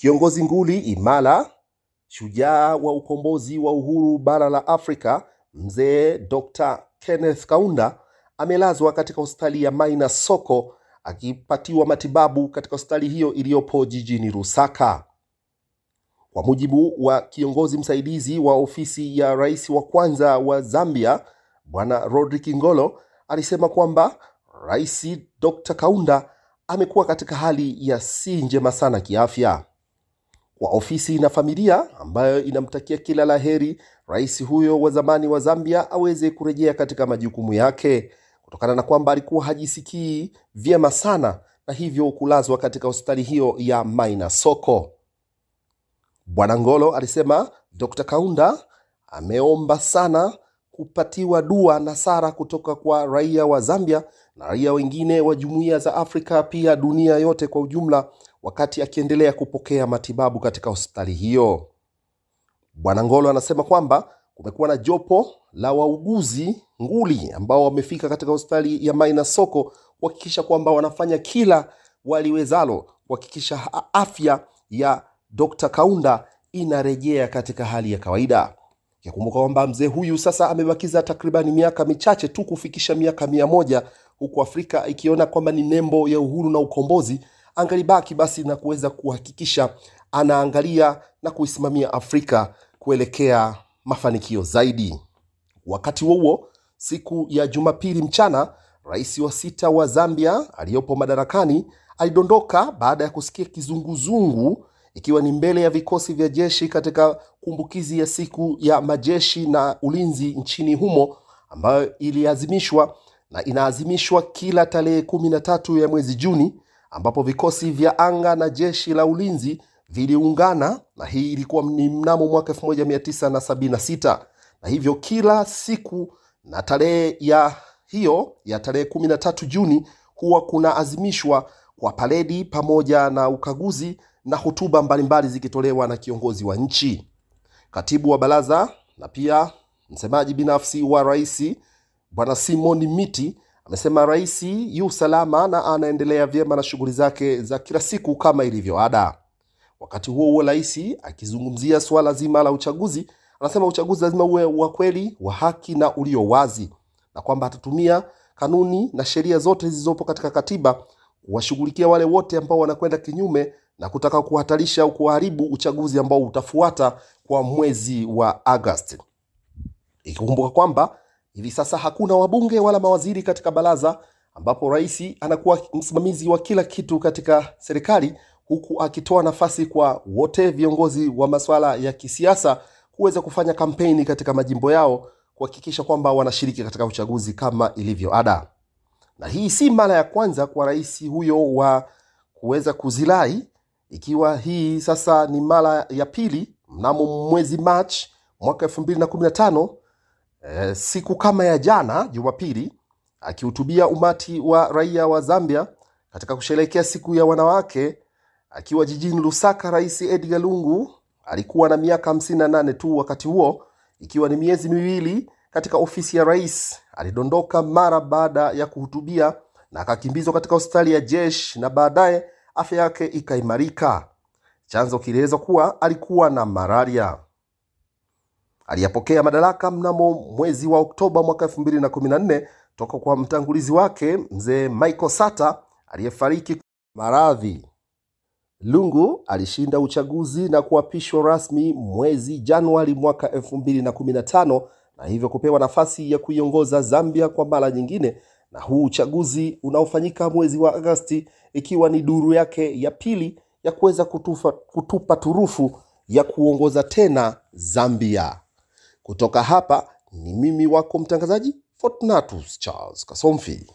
Kiongozi nguli imara, shujaa wa ukombozi wa uhuru bara la Afrika, mzee Dr. Kenneth Kaunda amelazwa katika hospitali ya Maina Soko akipatiwa matibabu katika hospitali hiyo iliyopo jijini Lusaka. Kwa mujibu wa kiongozi msaidizi wa ofisi ya rais wa kwanza wa Zambia, Bwana Rodrick Ngolo alisema kwamba Rais Dr. Kaunda amekuwa katika hali ya si njema sana kiafya. Kwa ofisi na familia ambayo inamtakia kila la heri rais huyo wa zamani wa Zambia aweze kurejea katika majukumu yake kutokana na kwamba alikuwa hajisikii vyema sana na hivyo kulazwa katika hospitali hiyo ya Maina Soko. Bwana Ngolo alisema Dr. Kaunda ameomba sana kupatiwa dua na sara kutoka kwa raia wa Zambia na raia wengine wa jumuiya za Afrika, pia dunia yote kwa ujumla, wakati akiendelea kupokea matibabu katika hospitali hiyo. Bwana Ngolo anasema kwamba kumekuwa na jopo la wauguzi nguli ambao wamefika katika hospitali ya Maina Soko kuhakikisha kwamba wanafanya kila waliwezalo kuhakikisha afya ya Dr. Kaunda inarejea katika hali ya kawaida. Yakumbuka kwamba mzee huyu sasa amebakiza takribani miaka michache tu kufikisha miaka mia moja huku Afrika ikiona kwamba ni nembo ya uhuru na ukombozi, angalibaki basi na kuweza kuhakikisha anaangalia na kuisimamia Afrika kuelekea mafanikio zaidi. Wakati huo huo, siku ya Jumapili mchana, rais wa sita wa Zambia aliyopo madarakani alidondoka baada ya kusikia kizunguzungu ikiwa ni mbele ya vikosi vya jeshi katika kumbukizi ya siku ya majeshi na ulinzi nchini humo ambayo iliazimishwa na inaazimishwa kila tarehe kumi na tatu ya mwezi Juni, ambapo vikosi vya anga na jeshi la ulinzi viliungana, na hii ilikuwa ni mnamo mwaka 1976 na hivyo kila siku na tarehe ya hiyo ya tarehe kumi na tatu Juni huwa kunaazimishwa kwa paredi pamoja na ukaguzi na hotuba mbalimbali zikitolewa na kiongozi wa nchi. Katibu wa baraza na pia msemaji binafsi wa rais Bwana Simon Miti amesema rais yu salama na anaendelea vyema na shughuli zake za kila siku kama ilivyo ada. Wakati huo huo, rais akizungumzia suala zima la uchaguzi, anasema uchaguzi lazima uwe wa kweli, wa haki na ulio wazi, na kwamba atatumia kanuni na sheria zote zilizopo katika katiba kuwashughulikia wale wote ambao wanakwenda kinyume na kutaka kuhatarisha au kuharibu uchaguzi ambao utafuata kwa mwezi wa Agosti, ikikumbuka kwamba hivi sasa hakuna wabunge wala mawaziri katika baraza, ambapo rais anakuwa msimamizi wa kila kitu katika serikali, huku akitoa nafasi kwa wote viongozi wa masuala ya kisiasa kuweza kufanya kampeni katika majimbo yao kuhakikisha kwamba wanashiriki katika uchaguzi kama ilivyo ada. Na hii si mara ya kwanza kwa rais huyo wa kuweza kuzilai ikiwa hii sasa ni mara ya pili mnamo mwezi Machi mwaka elfu mbili na kumi na tano e, siku kama ya jana Jumapili, akihutubia umati wa raia wa Zambia katika kusherehekea siku ya wanawake akiwa jijini Lusaka, Rais Edgar Lungu alikuwa na miaka hamsini na nane tu wakati huo, ikiwa ni miezi miwili katika ofisi ya rais. Alidondoka mara baada ya kuhutubia na akakimbizwa katika hospitali ya jeshi na baadaye afya yake ikaimarika. Chanzo kilieleza kuwa alikuwa na malaria. Aliyapokea madaraka mnamo mwezi wa Oktoba mwaka elfu mbili na kumi na nne toka kwa mtangulizi wake mzee Michael Sata aliyefariki maradhi. Lungu alishinda uchaguzi na kuapishwa rasmi mwezi Januari mwaka elfu mbili na kumi na tano na hivyo kupewa nafasi ya kuiongoza Zambia kwa mara nyingine, na huu uchaguzi unaofanyika mwezi wa Agosti ikiwa ni duru yake ya pili ya kuweza kutufa, kutupa turufu ya kuongoza tena Zambia. Kutoka hapa ni mimi wako mtangazaji Fortunatus Charles Kasomfi.